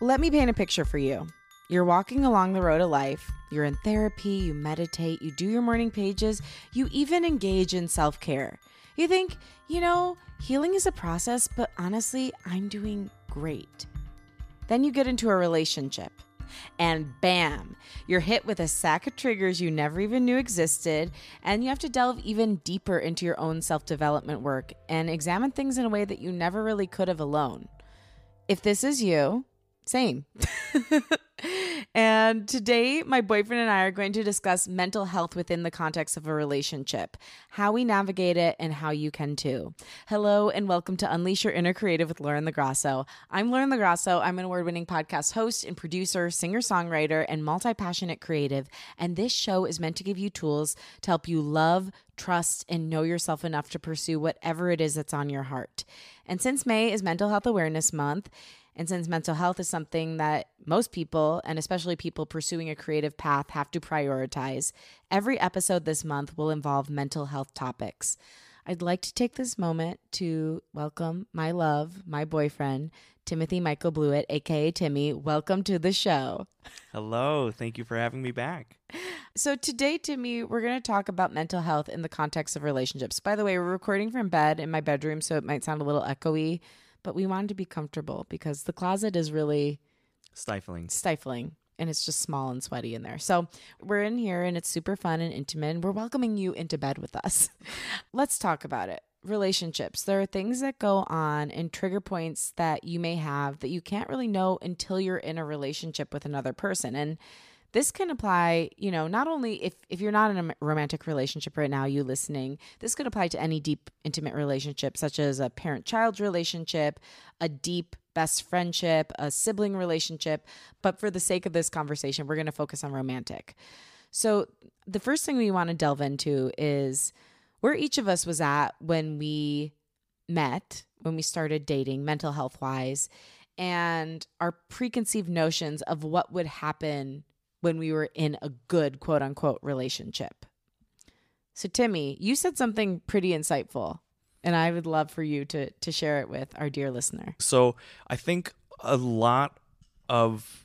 Let me paint a picture for you. You're walking along the road of life, you're in therapy, you meditate, you do your morning pages, you even engage in self care. You think, you know, healing is a process, but honestly, I'm doing great. Then you get into a relationship, and bam, you're hit with a sack of triggers you never even knew existed, and you have to delve even deeper into your own self development work and examine things in a way that you never really could have alone. If this is you, same. and today, my boyfriend and I are going to discuss mental health within the context of a relationship, how we navigate it, and how you can too. Hello, and welcome to Unleash Your Inner Creative with Lauren LoGrasso. I'm Lauren LoGrasso. I'm an award winning podcast host and producer, singer songwriter, and multi passionate creative. And this show is meant to give you tools to help you love, trust, and know yourself enough to pursue whatever it is that's on your heart. And since May is Mental Health Awareness Month, and since mental health is something that most people, and especially people pursuing a creative path, have to prioritize, every episode this month will involve mental health topics. I'd like to take this moment to welcome my love, my boyfriend, Timothy Michael Blewitt, aka Timmy. Welcome to the show. Hello. Thank you for having me back. So, today, Timmy, we're going to talk about mental health in the context of relationships. By the way, we're recording from bed in my bedroom, so it might sound a little echoey but we wanted to be comfortable because the closet is really stifling. Stifling. And it's just small and sweaty in there. So we're in here and it's super fun and intimate. And we're welcoming you into bed with us. Let's talk about it. Relationships. There are things that go on and trigger points that you may have that you can't really know until you're in a relationship with another person. And this can apply you know not only if if you're not in a romantic relationship right now you listening this could apply to any deep intimate relationship such as a parent child relationship a deep best friendship a sibling relationship. But for the sake of this conversation we're going to focus on romantic. So the first thing we want to delve into is where each of us was at when we met when we started dating mental health wise and our preconceived notions of what would happen when we were in a good quote unquote relationship. So Timmy, you said something pretty insightful and I would love for you to to share it with our dear listener. So, I think a lot of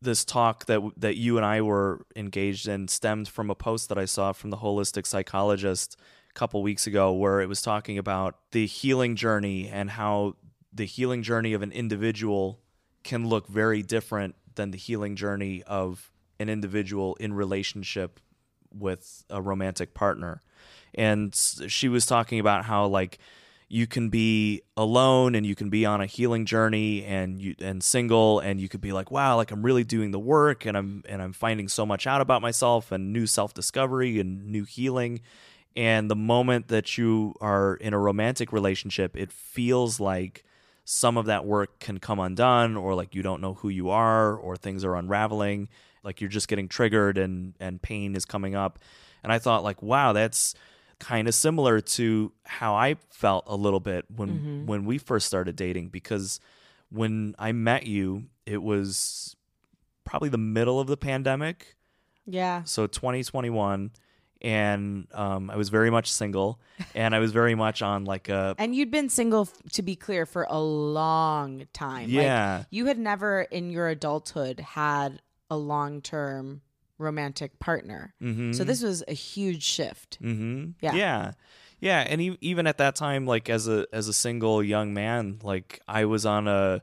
this talk that that you and I were engaged in stemmed from a post that I saw from the holistic psychologist a couple weeks ago where it was talking about the healing journey and how the healing journey of an individual can look very different than the healing journey of an individual in relationship with a romantic partner. And she was talking about how like you can be alone and you can be on a healing journey and you and single and you could be like wow like I'm really doing the work and I'm and I'm finding so much out about myself and new self-discovery and new healing and the moment that you are in a romantic relationship it feels like some of that work can come undone or like you don't know who you are or things are unraveling. Like you're just getting triggered and and pain is coming up. And i thought like wow that's kind of similar to how i felt a little bit when mm-hmm. when we first started dating because when i met you it was probably the middle of the pandemic. Yeah. So 2021 and um, I was very much single, and I was very much on like a. And you'd been single, to be clear, for a long time. Yeah, like, you had never in your adulthood had a long term romantic partner. Mm-hmm. So this was a huge shift. Mm-hmm. Yeah, yeah, yeah. And e- even at that time, like as a as a single young man, like I was on a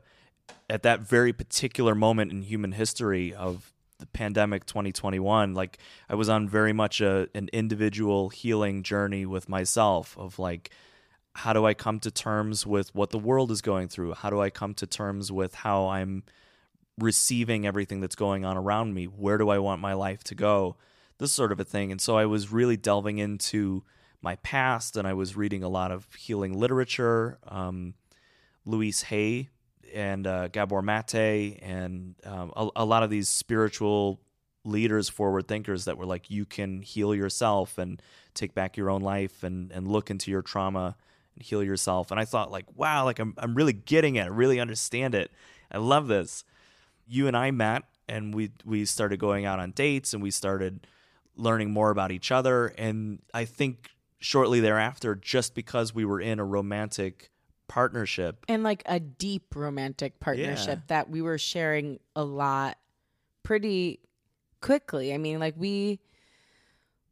at that very particular moment in human history of the pandemic 2021 like i was on very much a an individual healing journey with myself of like how do i come to terms with what the world is going through? How do i come to terms with how i'm receiving everything that's going on around me? Where do i want my life to go? This sort of a thing. And so i was really delving into my past and i was reading a lot of healing literature. Um, louise hay and uh, Gabor Mate and um, a, a, lot of these spiritual leaders, forward thinkers that were like, you can heal yourself and take back your own life and, and look into your trauma and heal yourself. And I thought like, wow, like I'm, I'm really getting it. I really understand it. I love this. You and I met and we, we started going out on dates and we started learning more about each other. And I think shortly thereafter, just because we were in a romantic partnership. and like a deep romantic partnership Yeah. that we were sharing a lot pretty quickly. I mean, like we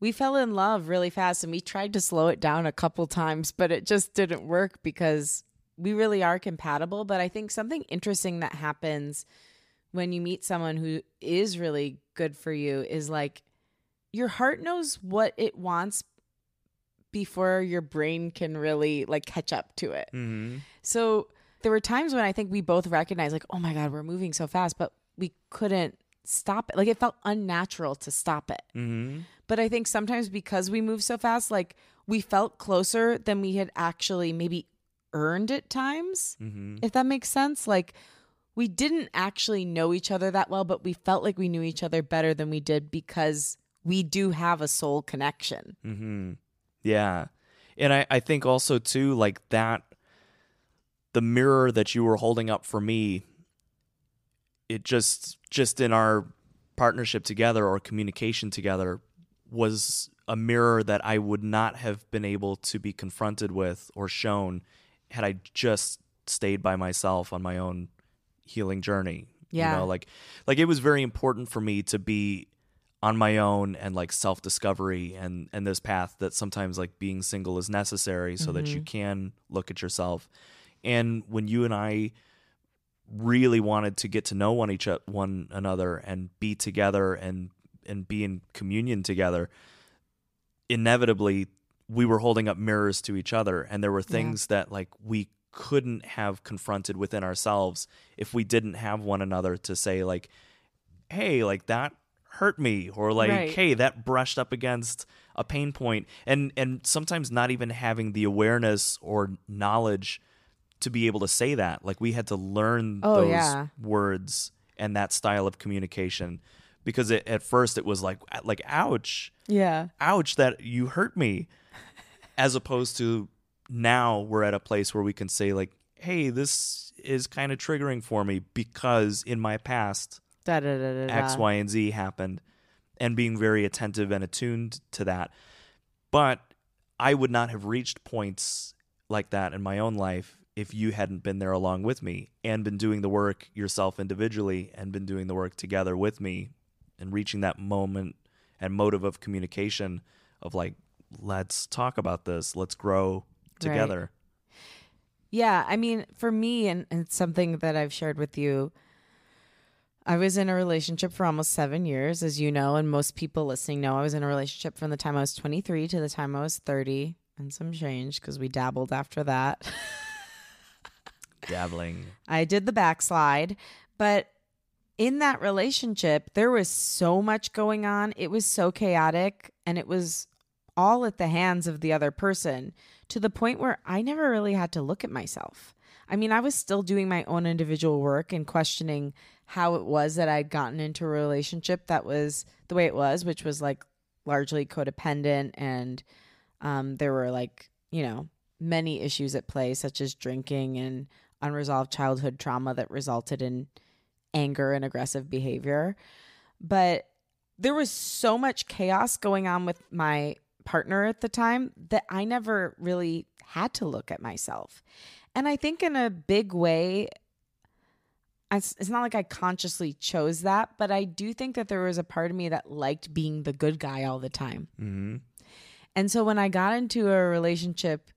we fell in love really fast and we tried to slow it down a couple times, but it just didn't work because we really are compatible, but I think something interesting that happens when you meet someone who is really good for you is like your heart knows what it wants before your brain can really like catch up to it. Mm-hmm. So there were times when I think we both recognized, like, oh my God, we're moving so fast, but we couldn't stop it. Like it felt unnatural to stop it. Mm-hmm. But I think sometimes because we move so fast, like we felt closer than we had actually maybe earned at times, Mm-hmm. if that makes sense. Like we didn't actually know each other that well, but we felt like we knew each other better than we did because we do have a soul connection. Mm-hmm. Yeah. And I, I think also too, like that the mirror that you were holding up for me, it just just in our partnership together or communication together was a mirror that I would not have been able to be confronted with or shown had I just stayed by myself on my own healing journey. Yeah. You know, like like it was very important for me to be on my own and like self discovery and and this path that sometimes like being single is necessary so that you mm-hmm. can look at yourself. And when you and I really wanted to get to know one each one another and be together and and be in communion together, inevitably we were holding up mirrors to each other. And there were things that like we couldn't have confronted within ourselves if we didn't have one another to say like hey like that hurt me or like Right. hey that brushed up against a pain point and and sometimes not even having the awareness or knowledge to be able to say that like we had to learn Oh, those yeah. words and that style of communication because it, at first it was like like ouch Yeah. ouch that you hurt me as opposed to now we're at a place where we can say like hey this is kind of triggering for me because in my past Da, da, da. X, Y, and Z happened, and being very attentive and attuned to that. But I would not have reached points like that in my own life if you hadn't been there along with me and been doing the work yourself individually and been doing the work together with me and reaching that moment and motive of communication of like, let's talk about this, let's grow together. Yeah, I mean, for me, and, and it's something that I've shared with you, I was in a relationship for almost seven years, as you know, and most people listening know I was in a relationship from the time I was 23 to the time I was 30 and some change because we dabbled after that. Dabbling. I did the backslide, but in that relationship, there was so much going on. It was so chaotic and it was all at the hands of the other person to the point where I never really had to look at myself. I mean, I was still doing my own individual work and questioning how it was that I'd gotten into a relationship that was the way it was, which was like largely codependent and um, there were like, you know, many issues at play, such as drinking and unresolved childhood trauma that resulted in anger and aggressive behavior. But there was so much chaos going on with my partner at the time that I never really had to look at myself. And I think in a big way, it's it's not like I consciously chose that, but I do think that there was a part of me that liked being the good guy all the time. hmm And so when I got into a relationship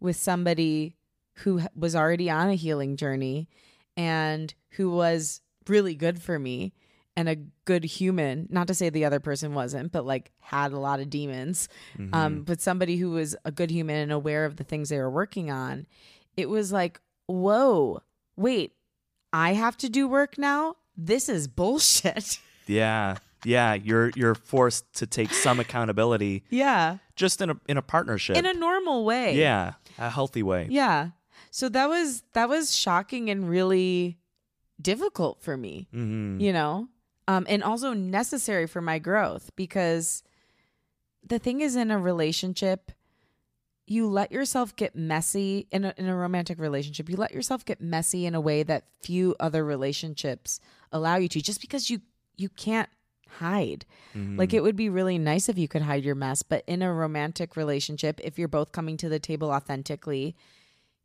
with somebody who was already on a healing journey and who was really good for me and a good human, not to say the other person wasn't, but like had a lot of demons, um, but somebody who was a good human and aware of the things they were working on, it was like, whoa, wait, I have to do work now? This is bullshit. Yeah. Yeah. You're you're forced to take some accountability yeah. just in a in a partnership. In a normal way. yeah. A healthy way. Yeah. So that was that was shocking and really difficult for me, hmm you know? Um and also necessary for my growth because the thing is in a relationship you let yourself get messy in a, in a romantic relationship. You let yourself get messy in a way that few other relationships allow you to just because you you can't hide. Mm-hmm. Like it would be really nice if you could hide your mess, but in a romantic relationship, if you're both coming to the table authentically,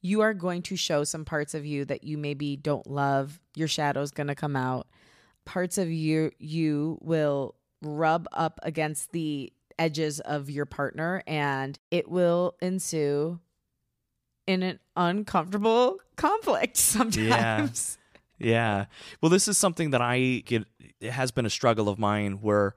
you are going to show some parts of you that you maybe don't love. Your shadow's going to come out. Parts of you you will rub up against the edges of your partner and it will ensue in an uncomfortable conflict sometimes. Yeah. Well, this is something that I get it has been a struggle of mine where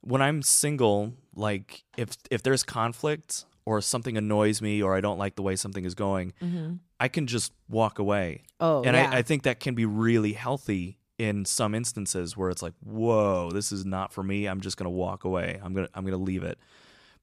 when I'm single, like if if there's conflict or something annoys me or I don't like the way something is going, mm-hmm. I can just walk away. Oh, and yeah. I, I think that can be really healthy in some instances where it's like, whoa, this is not for me. I'm just gonna walk away. I'm gonna I'm gonna leave it.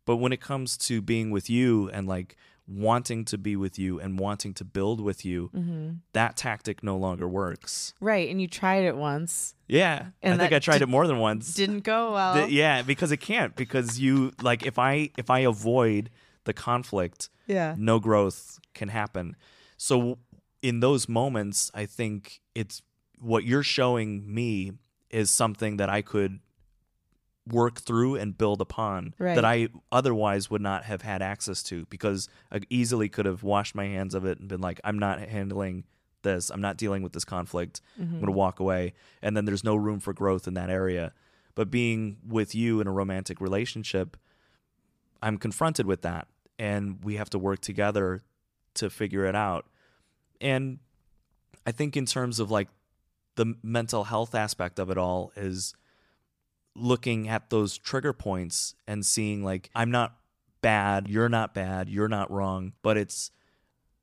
But when it comes to being with you and like wanting to be with you and wanting to build with you, Mm-hmm. that tactic no longer works. Right. And you tried it once. Yeah, And I think I tried did- it more than once. Didn't go well. Th- yeah, because it can't. Because you like if I if I avoid the conflict, yeah. no growth can happen. So in those moments, I think it's what you're showing me is something that I could work through and build upon Right. that I otherwise would not have had access to because I easily could have washed my hands of it and been like, I'm not handling this. I'm not dealing with this conflict. I'm mm-hmm. going to walk away. And then there's no room for growth in that area. But being with you in a romantic relationship, I'm confronted with that. And we have to work together to figure it out. And I think, in terms of like the mental health aspect of it all, is looking at those trigger points and seeing like, I'm not bad, you're not bad, you're not wrong, but it's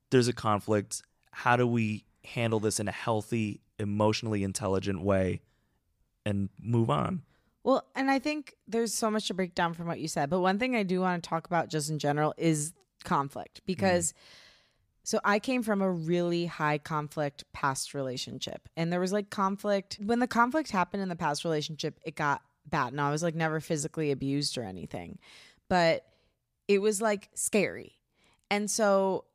there's a conflict. How do we handle this in a healthy, emotionally intelligent way and move on? Well, and I think there's so much to break down from what you said. But one thing I do want to talk about just in general is conflict mm. because so I came from a really high conflict past relationship. And there was like conflict when the conflict happened in the past relationship, it got bad. And I was like never physically abused or anything. But it was like scary. And so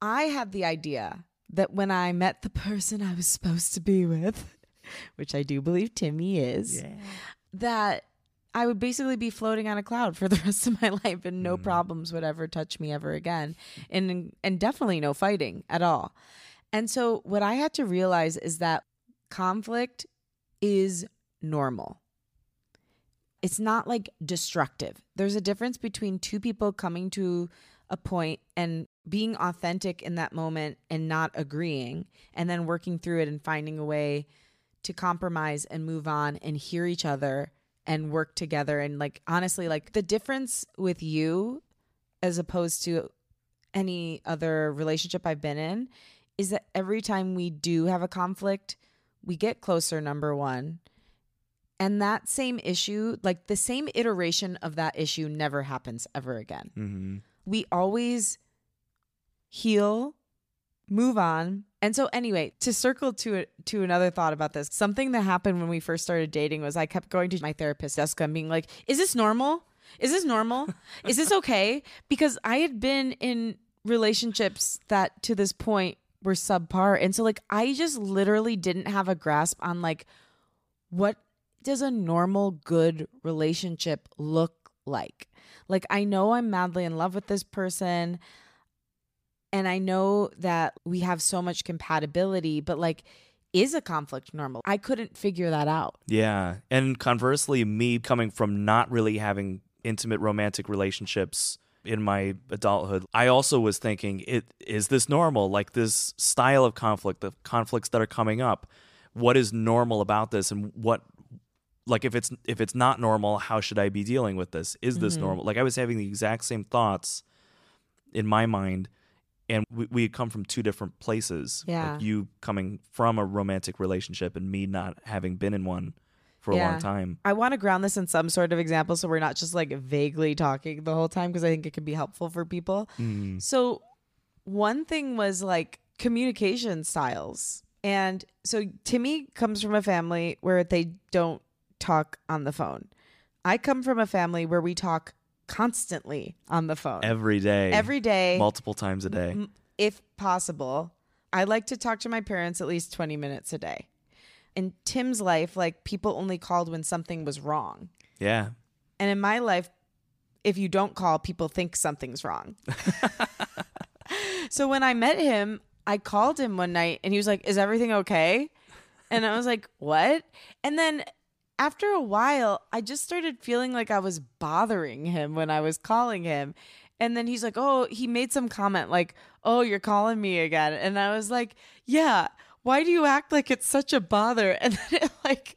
I had the idea that when I met the person I was supposed to be with, which I do believe Timmy is, that I would basically be floating on a cloud for the rest of my life and no mm-hmm. problems would ever touch me ever again. And and definitely no fighting at all. And so what I had to realize is that conflict is normal. It's not like destructive. There's a difference between two people coming to a point and being authentic in that moment and not agreeing and then working through it and finding a way to compromise and move on and hear each other and work together and like honestly like the difference with you as opposed to any other relationship I've been in is that every time we do have a conflict we get closer number 1 and that same issue like the same iteration of that issue never happens ever again Mm-hmm. we always heal, move on. And so anyway, to circle to to another thought about this, something that happened when we first started dating was I kept going to my therapist Jessica and being like, "Is this normal? Is this normal? Is this okay?" Because I had been in relationships that to this point were subpar. And so like I just literally didn't have a grasp on like what does a normal good relationship look like? Like I know I'm madly in love with this person and I know that we have so much compatibility, but like is a conflict normal? I couldn't figure that out. Yeah. And conversely, me coming from not really having intimate romantic relationships in my adulthood, I also was thinking, it is this normal? Like this style of conflict, the conflicts that are coming up. What is normal about this and what like if it's if it's not normal, how should I be dealing with this? Is this mm-hmm. normal? Like I was having the exact same thoughts in my mind and we, we had come from two different places. Yeah. Like you coming from a romantic relationship and me not having been in one for a long time. I want to ground this in some sort of example so we're not just like vaguely talking the whole time because I think it can be helpful for people. Mm. So, one thing was like communication styles. And so, Timmy comes from a family where they don't talk on the phone. I come from a family where we talk constantly on the phone. Every day. Every day, multiple times a day. if possible. I like to talk to my parents at least 20 minutes a day. In Tim's life, like people only called when something was wrong. Yeah. And in my life, if you don't call, people think something's wrong. So when I met him, I called him one night and he was like, Is everything okay? And I was like, What? And then after a while, I just started feeling like I was bothering him when I was calling him. And then he's like, Oh, he made some comment like, Oh, you're calling me again. And I was like, Yeah, why do you act like it's such a bother? And then it like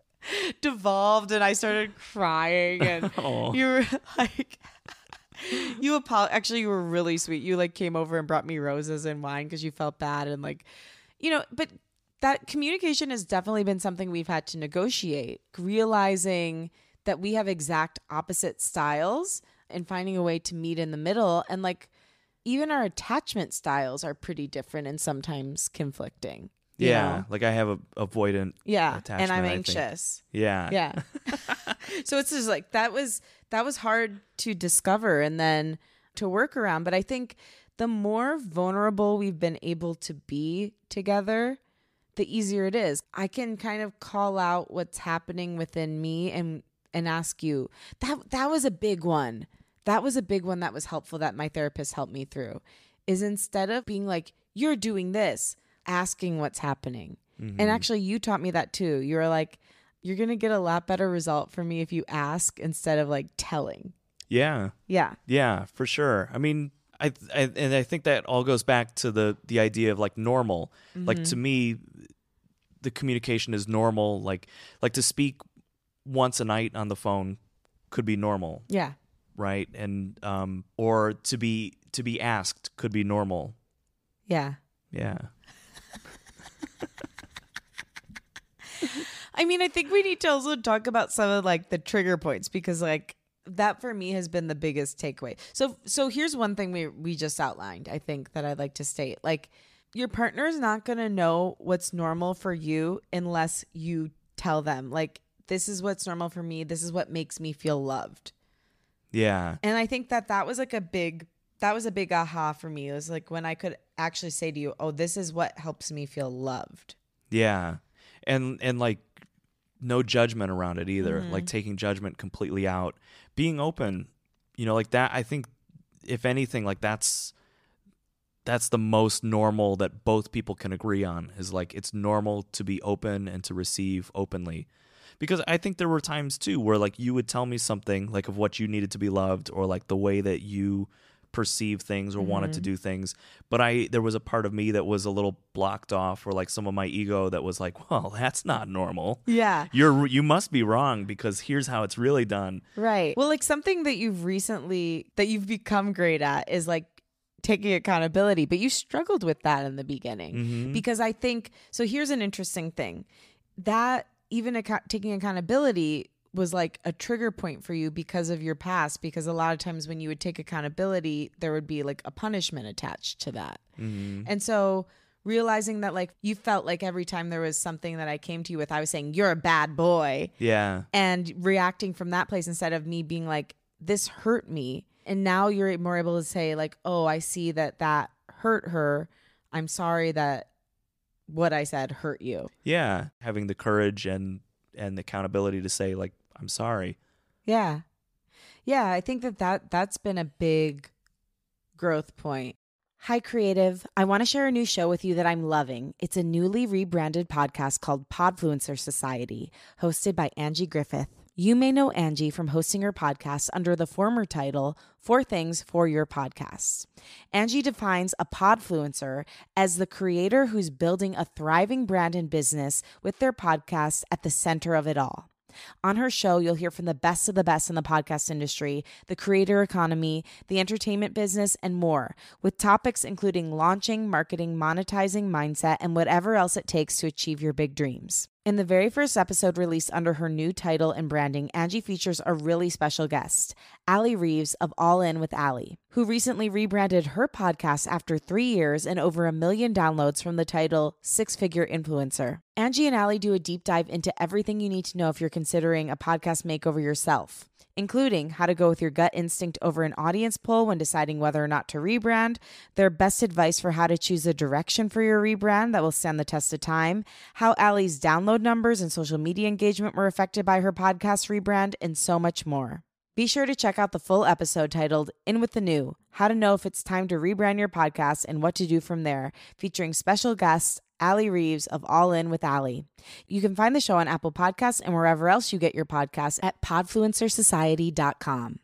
devolved and I started crying and Oh. you were like you apo- actually you were really sweet. You like came over and brought me roses and wine because you felt bad and like you know, but that communication has definitely been something we've had to negotiate, realizing that we have exact opposite styles and finding a way to meet in the middle and like even our attachment styles are pretty different and sometimes conflicting. Yeah, know? like I have a avoidant. Yeah. And I'm anxious. Yeah. Yeah. so it's just like that was that was hard to discover and then to work around. But I think the more vulnerable we've been able to be together, the easier it is. I can kind of call out what's happening within me and and ask you. That that was a big one. That was a big one that was helpful that my therapist helped me through. Is instead of being like, you're doing this, asking what's happening. Mm-hmm. And actually, you taught me that too. You were like, you're going to get a lot better result for me if you ask instead of like telling. Yeah. Yeah. Yeah, for sure. I mean, I, I and I think that all goes back to the the idea of like normal. Like to me, the communication is normal. Like like to speak once a night on the phone could be normal, Yeah. right? And um, or to be to be asked could be normal. Yeah. Yeah. I mean, I think we need to also talk about some of like the trigger points because like that for me has been the biggest takeaway. So so here's one thing we we just outlined, I think that I'd like to state. Like your partner's not going to know what's normal for you unless you tell them like this is what's normal for me. This is what makes me feel loved. Yeah. And I think that that was like a big that was a big aha for me. It was like when I could actually say to you, "Oh, this is what helps me feel loved." Yeah. And and like no judgment around it either. Mm-hmm. Like taking judgment completely out. Being open, you know, like that I think if anything like that's that's the most normal that both people can agree on is like it's normal to be open and to receive openly. Because I think there were times too where like you would tell me something like of what you needed to be loved or like the way that you perceive things or wanted to mm-hmm. do things but i there was a part of me that was a little blocked off or like some of my ego that was like well that's not normal Yeah. you're you must be wrong because here's how it's really done Right. Well, like something that you've recently that you've become great at is like taking accountability, but you struggled with that in the beginning mm-hmm. because I think so here's an interesting thing. That even acco- taking accountability was like a trigger point for you because of your past because a lot of times when you would take accountability there would be like a punishment attached to that. Mm-hmm. And so realizing that like you felt like every time there was something that I came to you with I was saying you're a bad boy. Yeah. And reacting from that place instead of me being like this hurt me. And now you're more able to say like oh i see that that hurt her. I'm sorry that what i said hurt you. Yeah. Having the courage and and the accountability to say like i'm sorry yeah yeah i think that, that that's been a big growth point Hi, creative. I want to share a new show with you that I'm loving. It's a newly rebranded podcast called Podfluencer Society, hosted by Angie Griffith. You may know Angie from hosting her podcast under the former title, Four Things for Your Podcast. Angie defines a podfluencer as the creator who's building a thriving brand and business with their podcast at the center of it all. On her show, you'll hear from the best of the best in the podcast industry, the creator economy, the entertainment business, and more, with topics including launching, marketing, monetizing, mindset, and whatever else it takes to achieve your big dreams. In the very first episode released under her new title and branding, Angie features a really special guest, Allie Reeves of All In with Allie, who recently rebranded her podcast after three years and over a million downloads from the title Six Figure Influencer. Angie and Allie do a deep dive into everything you need to know if you're considering a podcast makeover yourself including how to go with your gut instinct over an audience poll when deciding whether or not to rebrand, their best advice for how to choose a direction for your rebrand that will stand the test of time, how Allie's download numbers and social media engagement were affected by her podcast rebrand, and so much more. Be sure to check out the full episode titled In with the New How to Know If It's Time to Rebrand Your Podcast and What to Do From There, featuring special guest Allie Reeves of All In with Allie. You can find the show on Apple Podcasts and wherever else you get your podcasts at podfluencersociety.com.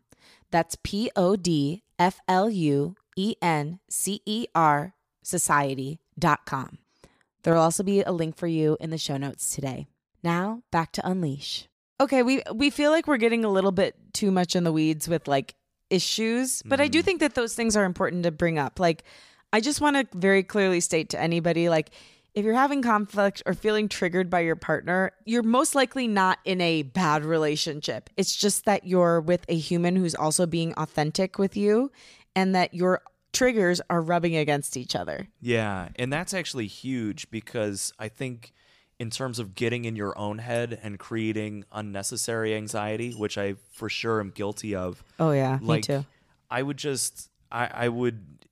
That's P O D F L U E N C E R society.com. There will also be a link for you in the show notes today. Now, back to Unleash. Okay, we we feel like we're getting a little bit too much in the weeds with like issues, but I do mm-hmm. think that those things are important to bring up. Like I just want to very clearly state to anybody like if you're having conflict or feeling triggered by your partner, you're most likely not in a bad relationship. It's just that you're with a human who's also being authentic with you and that your triggers are rubbing against each other. Yeah, and that's actually huge because I think in terms of getting in your own head and creating unnecessary anxiety, which I for sure am guilty of. Oh yeah, like me too. I would just I I would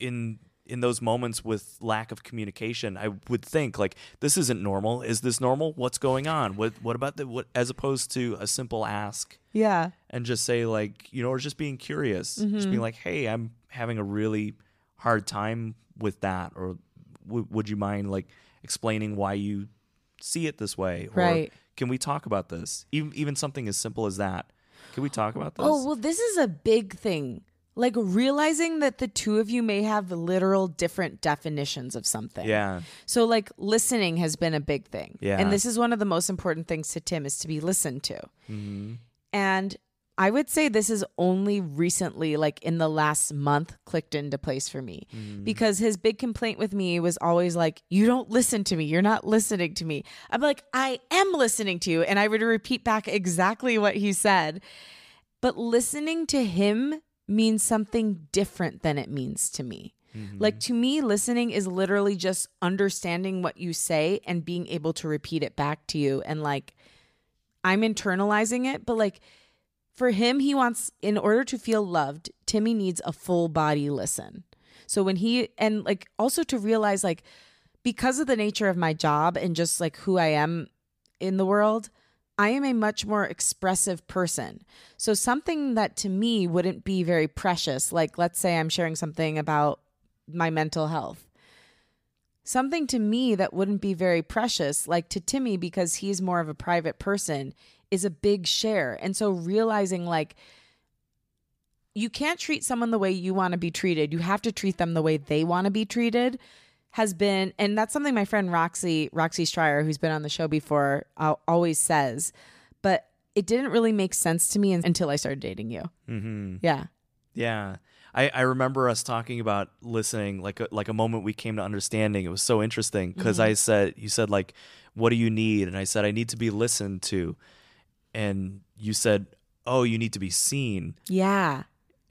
in in those moments with lack of communication, I would think like this isn't normal. Is this normal? What's going on? What what about the what as opposed to a simple ask Yeah. and just say like, you know, or just being curious. Just being mm-hmm. like, "Hey, I'm having a really hard time with that or w- would you mind like explaining why you see it this way or Right. can we talk about this? Even even something as simple as that. Can we talk about this? Oh, well, this is a big thing. Like realizing that the two of you may have literal different definitions of something. yeah. So, like, listening has been a big thing. Yeah. And this is one of the most important things to Tim is to be listened to. Mhm. And I would say this is only recently, like in the last month, clicked into place for me because his big complaint with me was always like, You don't listen to me. You're not listening to me. I'm like, I am listening to you. And I would repeat back exactly what he said. But listening to him means something different than it means to me. Mm-hmm. Like to me, listening is literally just understanding what you say and being able to repeat it back to you. And like, I'm internalizing it, but like for him, he wants, in order to feel loved, Timmy needs a full body listen. So when he, and like also to realize, like, because of the nature of my job and just like who I am in the world, I am a much more expressive person. So something that to me wouldn't be very precious, like let's say I'm sharing something about my mental health. Something to me that wouldn't be very precious, like to Timmy, because he's more of a private person, is a big share. And so realizing like you can't treat someone the way you want to be treated. You have to treat them the way they want to be treated has been and that's something my friend Roxy Roxy Stryer who's been on the show before uh, always says but it didn't really make sense to me until I started dating you. Mhm. Yeah. Yeah. I, I remember us talking about listening like a, like a moment we came to understanding. It was so interesting because Mm-hmm. I said you said like what do you need and I said I need to be listened to and you said oh you need to be seen Yeah.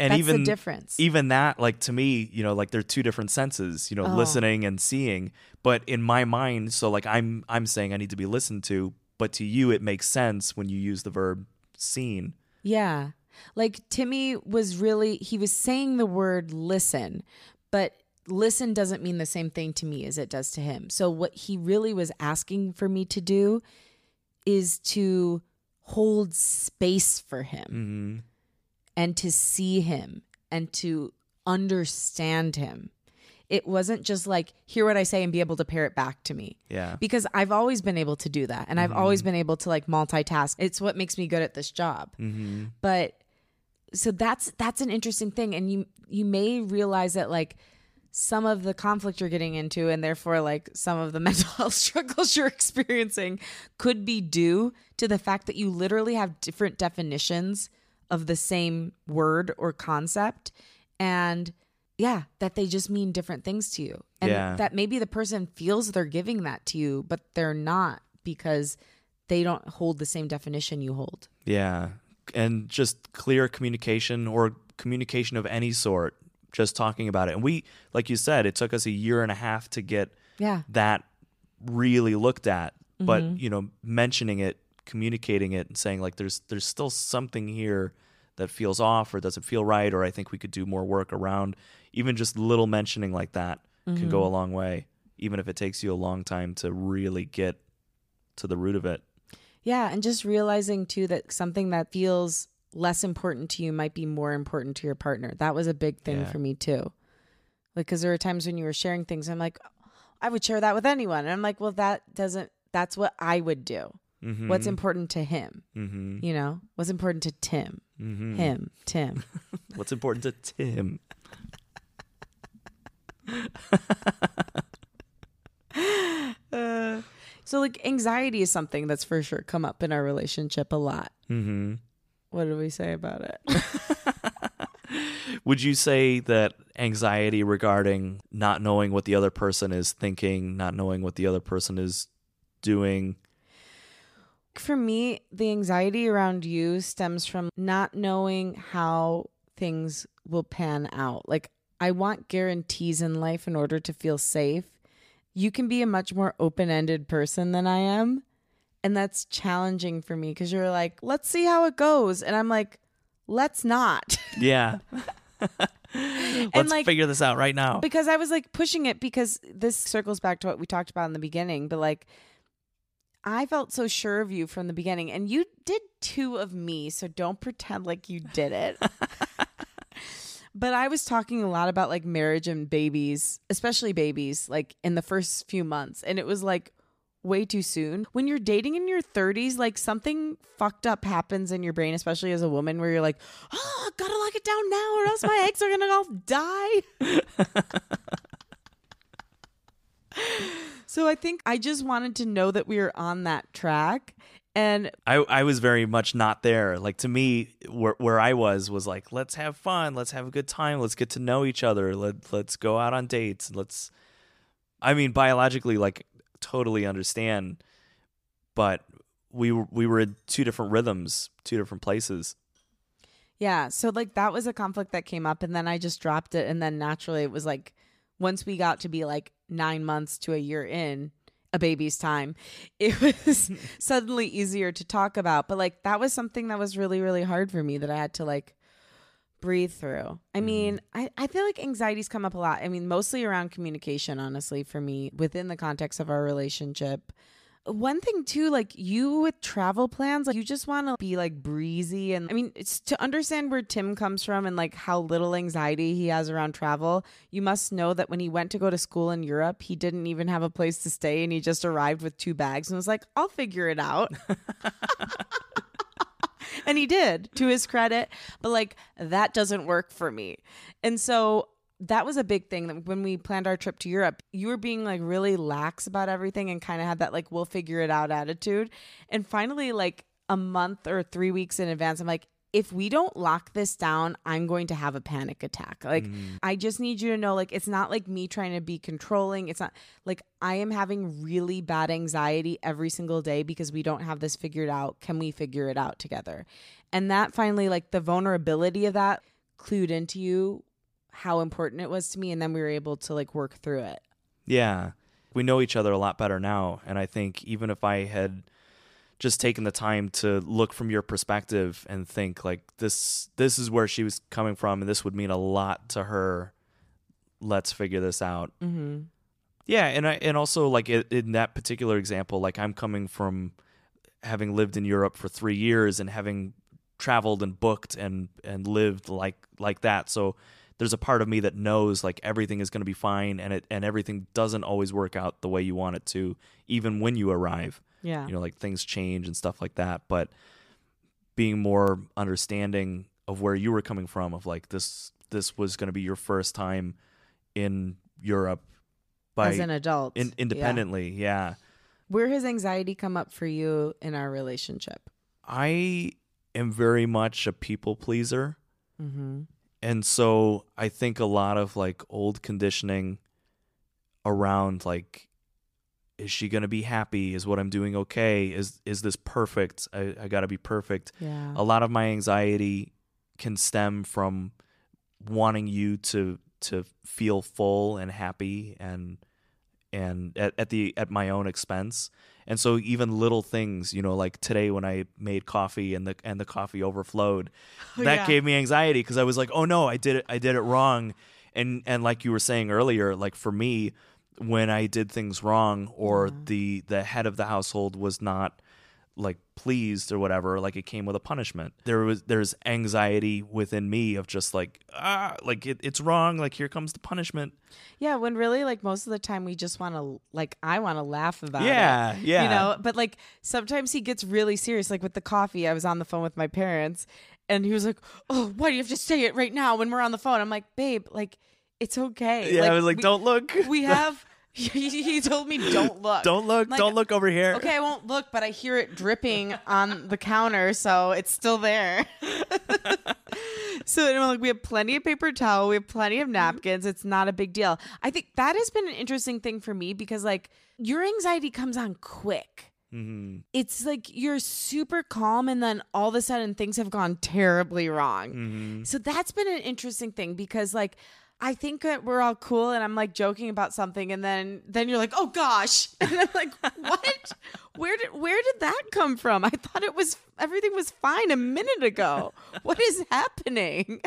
And That's even the difference. even that like to me you know like they're two different senses you know Oh. listening and seeing but in my mind so like I'm I'm saying I need to be listened to but to you it makes sense when you use the verb seen Yeah. Like Timmy was really, he was saying the word listen, but listen doesn't mean the same thing to me as it does to him. So, what he really was asking for me to do is to hold space for him mm-hmm. And to see him and to understand him. It wasn't just like, hear what I say and be able to pair it back to me yeah because I've always been able to do that and I've always been able to like multitask. It's what makes me good at this job. mm-hmm. But so that's that's an interesting thing and you you may realize that like some of the conflict you're getting into and therefore like some of the mental health struggles you're experiencing could be due to the fact that you literally have different definitions of the same word or concept and yeah that they just mean different things to you and Yeah. that maybe the person feels they're giving that to you but they're not because they don't hold the same definition you hold Yeah. And just clear communication or communication of any sort, just talking about it. And we, like you said, it took us a year and a half to get yeah that really looked at. But, Mm-hmm. you know, mentioning it, communicating it and saying like there's there's still something here that feels off or doesn't feel right or I think we could do more work around. Even just little mentioning like that can Mm-hmm. go a long way, even if it takes you a long time to really get to the root of it. Yeah, and just realizing too that something that feels less important to you might be more important to your partner. That was a big thing Yeah. for me too. Like, because there were times when you were sharing things, I'm like, I would share that with anyone. And I'm like, well, that doesn't, that's what I would do. Mm-hmm. What's important to him? Mm-hmm. You know, what's important to Tim? Mm-hmm. Him, Tim. What's important to Tim? Uh, so, like, anxiety is something that's for sure come up in our relationship a lot. Mm-hmm. What do we say about it? Would you say that anxiety regarding not knowing what the other person is thinking, not knowing what the other person is doing? For me, the anxiety around you stems from not knowing how things will pan out. Like, I want guarantees in life in order to feel safe. You can be a much more open ended person than I am. And that's challenging for me because you're like, let's see how it goes. And I'm like, let's not. Yeah. Let's like- figure this out right now. because I was like pushing it because this circles back to what we talked about in the beginning, but like I felt so sure of you from the beginning and you did two of me, so don't pretend like you did it. but I was talking a lot about like marriage and babies, especially babies, like in the first few months and it was like way too soon. When you're dating in your 30s, like something fucked up happens in your brain, especially as a woman, where you're like, oh, I gotta lock it down now or else my eggs are gonna all die. so I think I just wanted to know that we were on that track. And I, I was very much not there. Like to me, where where I was was like, let's have fun, let's have a good time, let's get to know each other, let let's go out on dates, let's. I mean, biologically, like totally understand, but we were we were in two different rhythms, two different places. Yeah. So like that was a conflict that came up and then I just dropped it and then naturally it was like once we got to be like 9 months to a year in a baby's time, it was suddenly easier to talk about. But like that was something that was really really hard for me that I had to like breathe through. I mm-hmm. mean, I, I feel like anxieties come up a lot. I mean, mostly around communication, honestly, for me, within the context of our relationship. One thing too, like you with travel plans, like you just want to be like breezy. And I mean, it's to understand where Tim comes from and like how little anxiety he has around travel. You must know that when he went to go to school in Europe, he didn't even have a place to stay and he just arrived with two bags and was like, I'll figure it out. and he did to his credit but like that doesn't work for me and so that was a big thing that when we planned our trip to Europe, you were being like really lax about everything and kind of had that like we'll figure it out attitude. And finally, like a month or three weeks in advance, I'm like, if we don't lock this down, I'm going to have a panic attack. Like, mm. I just need you to know, like, it's not like me trying to be controlling. It's not like I am having really bad anxiety every single day because we don't have this figured out. Can we figure it out together? And that finally, like, the vulnerability of that clued into you how important it was to me. And then we were able to, like, work through it. Yeah. We know each other a lot better now. And I think even if I had just taken the time to look from your perspective and think like this this is where she was coming from and this would mean a lot to her. Let's figure this out. Mm-hmm. Yeah, and I and also like in that particular example, like I'm coming from having lived in Europe for 3 years and having traveled and booked and and lived like like that. So there's a part of me that knows like everything is going to be fine and it and everything doesn't always work out the way you want it to even when you arrive. Yeah. You know, like things change and stuff like that, but being more understanding of where you were coming from of like this this was going to be your first time in Europe by As an adult. in, Yeah. independently. Yeah. Where has anxiety come up for you in our relationship? I am very much a people pleaser. Mm-hmm. And so I think a lot of like old conditioning around like is she going to be happy? Is what I'm doing okay? Is is this perfect? I, I got to be perfect. Yeah. A lot of my anxiety can stem from wanting you to to feel full and happy and and at, at the at my own expense. And so even little things, you know, like today when I made coffee and the and the coffee overflowed, oh, that Oh, yeah. gave me anxiety because I was like, "Oh no, I did it I did it wrong." And and like you were saying earlier, like for me when I did things wrong or Yeah. the the head of the household was not like pleased or whatever like it came with a punishment there was there's anxiety within me of just like ah like it, it's wrong like here comes the punishment Yeah, when really like most of the time we just want to like I want to laugh about it. Yeah, yeah. You know, but like sometimes he gets really serious like with the coffee. I was on the phone with my parents and he was like, "Oh, why do you have to say it right now when we're on the phone?" I'm like, "Babe, like it's okay." yeah i was like we- don't look We have he, he told me don't look. don't look Like, don't look over here Okay, I won't look, but I hear it dripping on the counter, so it's still there. so like we have plenty of paper towel, we have plenty of napkins. It's not a big deal. I think that has been an interesting thing for me because like your anxiety comes on quick. hmm It's like you're super calm, and then all of a sudden things have gone terribly wrong. hmm So that's been an interesting thing because like I think that we're all cool and I'm like joking about something and then then you're like, "Oh gosh." And I'm like, "What? where did where did that come from? I thought it was everything was fine a minute ago. What is happening?"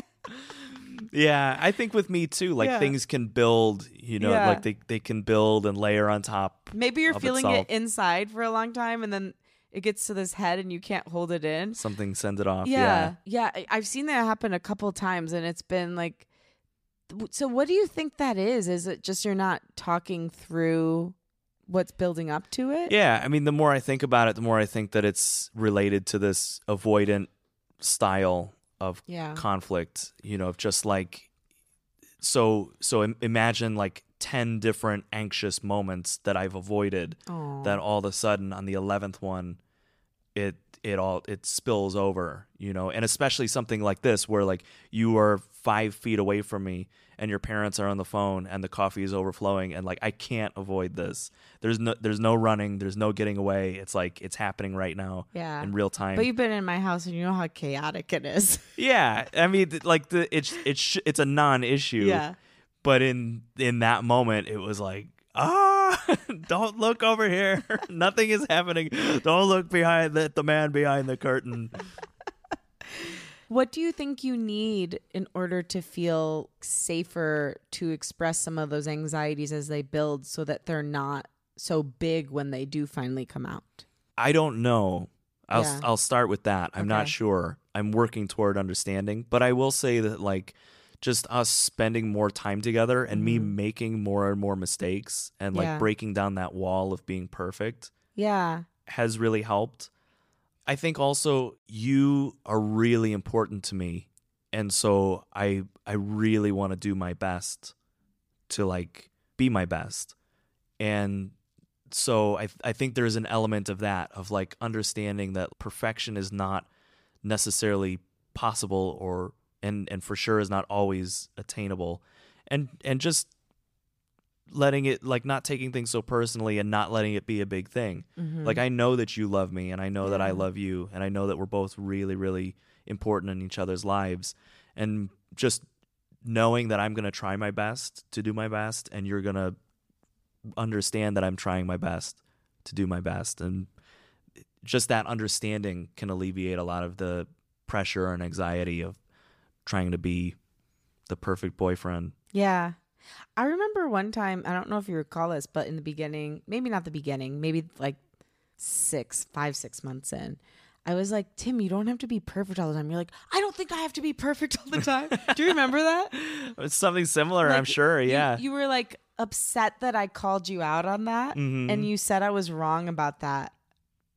yeah i think with me too like Yeah. things can build you know Yeah. like they, they can build and layer on top Maybe you're feeling itself. it inside for a long time and then it gets to this head and you can't hold it in. something sends it off Yeah. Yeah, I- I've seen that happen a couple times and it's been like so what do you think that is? Is it just you're not talking through what's building up to it? Yeah, I mean, the more I think about it, the more I think that it's related to this avoidant style of Yeah. conflict. You know, of just like so. So im- imagine like ten different anxious moments that I've avoided. Aw. That all of a sudden on the eleventh one, it it all it spills over. You know, and especially something like this where like you are five feet away from me and your parents are on the phone and the coffee is overflowing and like I can't avoid this. There's no there's no running, there's no getting away. It's like it's happening right now Yeah. in real time. But you've been in my house and you know how chaotic it is. yeah, I mean like the it's it's it's a non-issue. yeah. But in in that moment it was like Ah, don't look over here. Nothing is happening. Don't look behind the, the man behind the curtain. What do you think you need in order to feel safer to express some of those anxieties as they build so that they're not so big when they do finally come out? I don't know. I'll Yeah. I'll start with that. I'm not sure. I'm working toward understanding, but I will say that like just us spending more time together and me making more and more mistakes and like Mm-hmm. Yeah. breaking down that wall of being perfect Yeah. has really helped. I think also you are really important to me. And so I I really want to do my best to like be my best. And so I I think there's an element of that of like understanding that perfection is not necessarily possible or and and for sure is not always attainable. And and just letting it like not taking things so personally and not letting it be a big thing. Mm-hmm. Like I know that you love me and I know that I love you and I know that we're both really really important in each other's lives and just knowing that I'm going to try my best to do my best and you're going to understand that I'm trying my best to do my best and just that understanding can alleviate a lot of the pressure and anxiety of trying to be the perfect boyfriend. Yeah. I remember one time, I don't know if you recall this, but in the beginning, maybe not the beginning, maybe like six, five, six months in, I was like, Tim, you don't have to be perfect all the time. You're like, I don't think I have to be perfect all the time. Do you remember that? It's something similar, I'm sure. Yeah. You, were like upset that I called you out on that. Mhm. And you said I was wrong about that.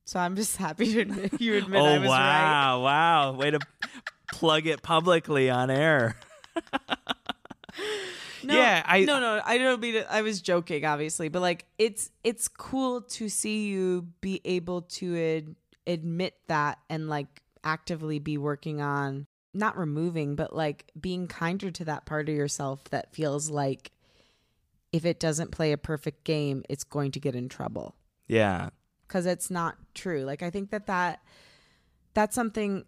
So I'm just happy to admit you admit oh I was right. wow, wow. Way to plug it publicly on air. No, Yeah, I- no, no. I don't mean. I was joking, obviously, but like it's it's cool to see you be able to ad- admit that and like actively be working on not removing, but like being kinder to that part of yourself that feels like if it doesn't play a perfect game, it's going to get in trouble Yeah. because it's not true. Like I think that that that's something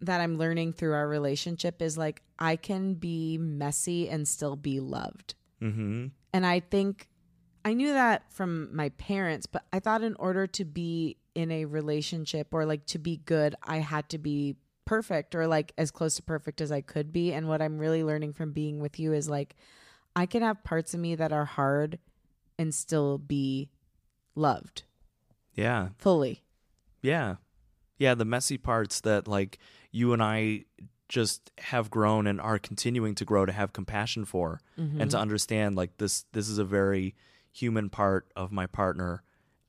that I'm learning through our relationship is like I can be messy and still be loved. Mhm. And I think I knew that from my parents, but I thought in order to be in a relationship or like to be good, I had to be perfect or like as close to perfect as I could be. And what I'm really learning from being with you is like I can have parts of me that are hard and still be loved Yeah. fully. Yeah. Yeah, the messy parts that like you and I just have grown and are continuing to grow to have compassion for and to mm-hmm. understand like this this is a very human part of my partner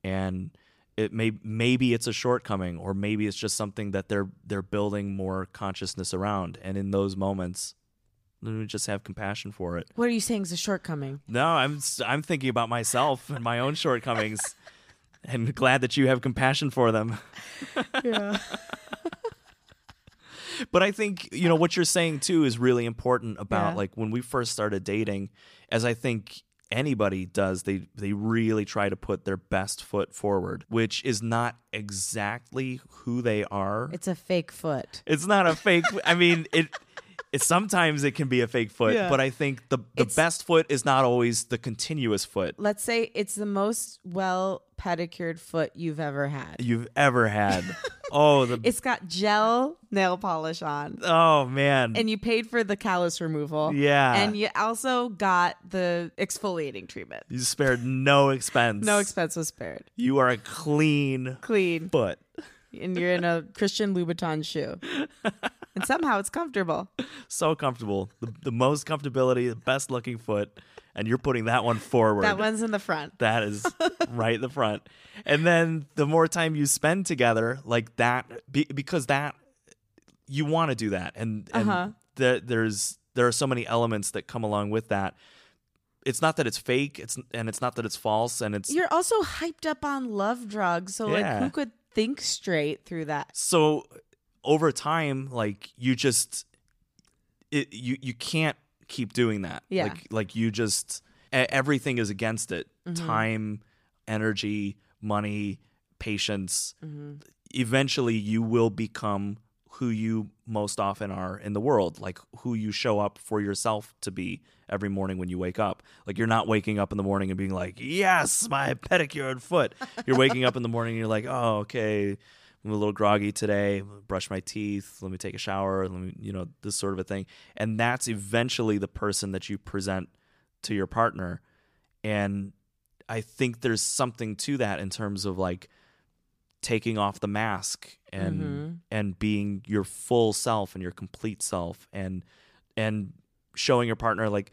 and it may maybe it's a shortcoming or maybe it's just something that they're they're building more consciousness around and in those moments we just have compassion for it. What are you saying is a shortcoming? No, I'm I'm thinking about myself and my own shortcomings and glad that you have compassion for them. Yeah. But I think, you know, what you're saying too is really important about Yeah. like when we first started dating, as I think anybody does, they they really try to put their best foot forward, which is not exactly who they are. It's a fake foot. It's not a fake I mean, it it sometimes it can be a fake foot, Yeah. but I think the the It's- best foot is not always the continuous foot Let's say it's the most well pedicured foot you've ever had. you've ever had. oh, the It's got gel nail polish on. Oh man. And you paid for the callus removal. Yeah. And you also got the exfoliating treatment. you spared no expense. No expense was spared. You are a clean Clean. foot. And you're in a Christian Louboutin shoe. and somehow it's comfortable. So comfortable. The, the most comfortability, the best looking foot. And you're putting that one forward. That one's in the front. That is right in the front. And then the more time you spend together, like that, be, because that, you want to do that. And, and Uh-huh. the, there's, there are so many elements that come along with that. It's not that it's fake. It's and it's not that it's false. And it's You're also hyped up on love drugs. So, like, who could think straight through that? so over time like you just it you you can't keep doing that Yeah. like like you just everything is against it Mm-hmm. time energy money patience Mm-hmm. eventually you will become who you most often are in the world like who you show up for yourself to be every morning when you wake up like you're not waking up in the morning and being like yes my pedicured foot you're waking up in the morning and you're like oh okay I'm a little groggy today. Brush my teeth. Let me take a shower. Let me, you know, this sort of a thing. And that's eventually the person that you present to your partner. And I think there's something to that in terms of like taking off the mask and Mm-hmm. and being your full self and your complete self and and showing your partner like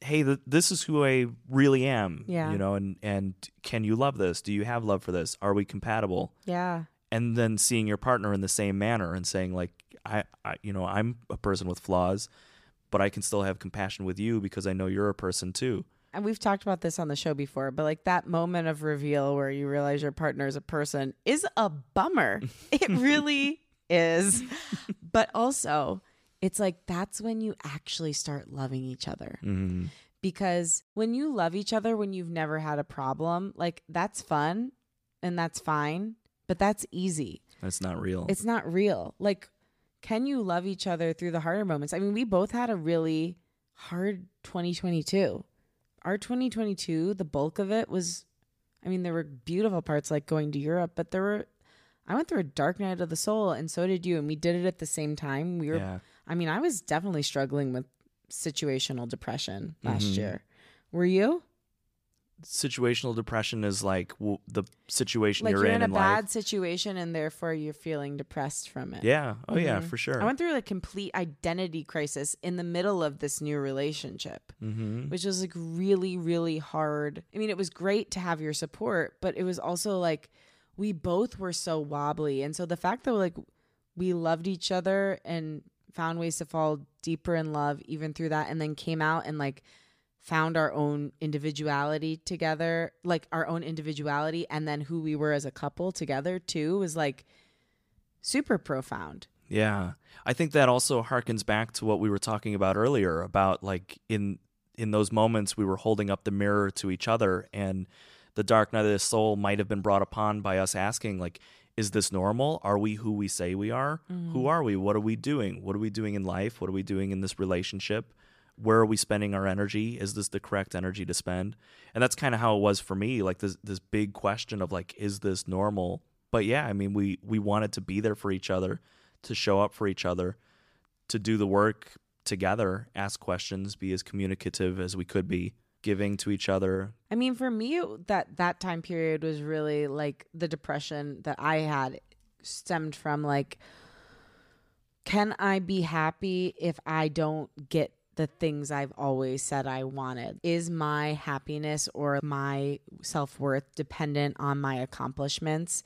hey th- this is who I really am Yeah. you know and and can you love this do you have love for this are we compatible Yeah. And then seeing your partner in the same manner and saying like I, I you know i'm a person with flaws but i can still have compassion with you because i know you're a person too And we've talked about this on the show before, but like that moment of reveal where you realize your partner is a person is a bummer. it really is. But also, it's like that's when you actually start loving each other. mm-hmm. Because when you love each other when you've never had a problem, like that's fun and that's fine, but that's easy. that's not real It's not real. Like, can you love each other through the harder moments? I mean, we both had a really hard 2022. Our 2022, the bulk of it was, I mean, there were beautiful parts like going to Europe, but there were, I went through a dark night of the soul, and so did you. And we did it at the same time. We were, yeah I mean, I was definitely struggling with situational depression last Mhm. year. Were you? Situational depression is like w- the situation Like you're, you're, in in a bad life situation, and therefore you're feeling depressed from it. yeah oh yeah Mhm. for sure I went through a complete identity crisis in the middle of this new relationship, mm-hmm. which was like really, really hard. I mean, it was great to have your support, but it was also like we both were so wobbly. And so the fact that like we loved each other and found ways to fall deeper in love even through that, and then came out and like found our own individuality together, like our own individuality, and then who we were as a couple together too was like super profound. Yeah. I think that also harkens back to what we were talking about earlier about like in in those moments we were holding up the mirror to each other and the dark night of the soul might have been brought upon by us asking like is this normal? Are we who we say we are? Mm-hmm. Who are we? What are we doing? What are we doing in life? What are we doing in this relationship? Where are we spending our energy? Is this the correct energy to spend? And that's kind of how it was for me, like this this big question of like is this normal? But yeah, I mean we we wanted to be there for each other, to show up for each other, to do the work together, ask questions, be as communicative as we could be. giving to each other. I mean, for me, that that time period was really like the depression that I had stemmed from like, can I be happy if I don't get the things I've always said I wanted? Is my happiness or my self worth dependent on my accomplishments?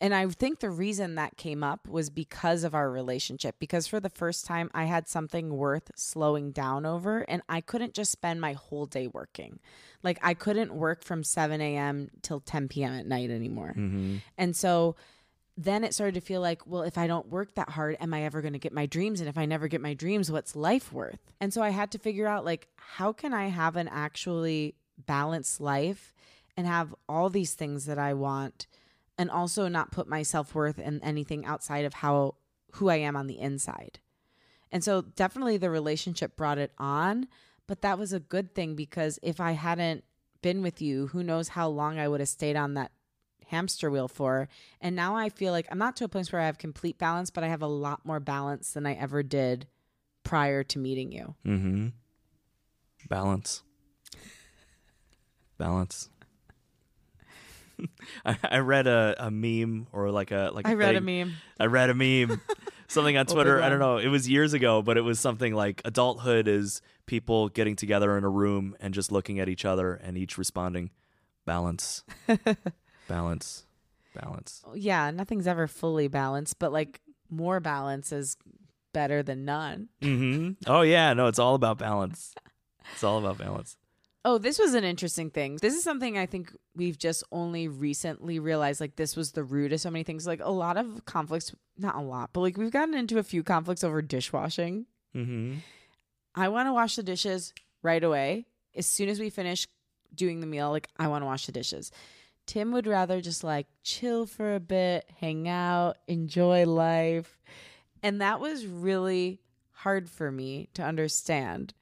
And I think the reason that came up was because of our relationship. Because for the first time, I had something worth slowing down over, and I couldn't just spend my whole day working. Like, I couldn't work from 7 a.m. till 10 p.m. at night anymore. Mm-hmm. And so then it started to feel like, well, if I don't work that hard, am I ever going to get my dreams? And if I never get my dreams, what's life worth? And so I had to figure out, like, how can I have an actually balanced life and have all these things that I want and also not put my self-worth in anything outside of how who I am on the inside. And so definitely the relationship brought it on, but that was a good thing because if I hadn't been with you, who knows how long I would have stayed on that hamster wheel for. And now I feel like I'm not to a place where I have complete balance, but I have a lot more balance than I ever did prior to meeting you. Mm-hmm. Balance. Balance. I, I read a, a meme or like a like I read a meme. I read a meme, something on Twitter. I don't know. It was years ago, but it was something like adulthood is people getting together in a room and just looking at each other and each responding, balance, balance, balance. Yeah, nothing's ever fully balanced, but like more balance is better than none. hmm Oh yeah, no, it's all about balance. It's all about balance. Oh, this was an interesting thing. This is something I think we've just only recently realized like this was the root of so many things. Like a lot of conflicts, not a lot, but like we've gotten into a few conflicts over dishwashing. hmm I want to wash the dishes right away. As soon as we finish doing the meal, like I want to wash the dishes. Tim would rather just like chill for a bit, hang out, enjoy life. And that was really hard for me to understand.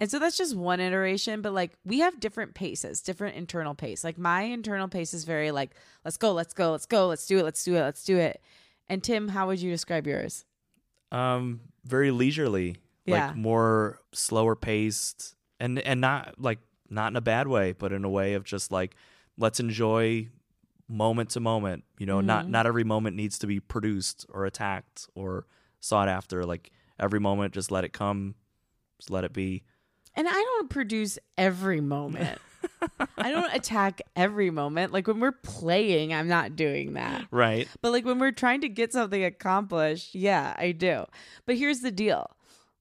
And so that's just one iteration, but like we have different paces, different internal pace. Like my internal pace is very like, let's go, let's go, let's go, let's do it, let's do it, let's do it. And Tim, how would you describe yours? Um, very leisurely, Yeah. like more slower paced, and and not like not in a bad way, but in a way of just like let's enjoy moment to moment. You know, not Mm-hmm. not every moment needs to be produced or attacked or sought after. Like every moment, just let it come, just let it be. And I don't produce every moment. I don't attack every moment. Like when we're playing, I'm not doing that. Right. But like when we're trying to get something accomplished, yeah, I do. But here's the deal.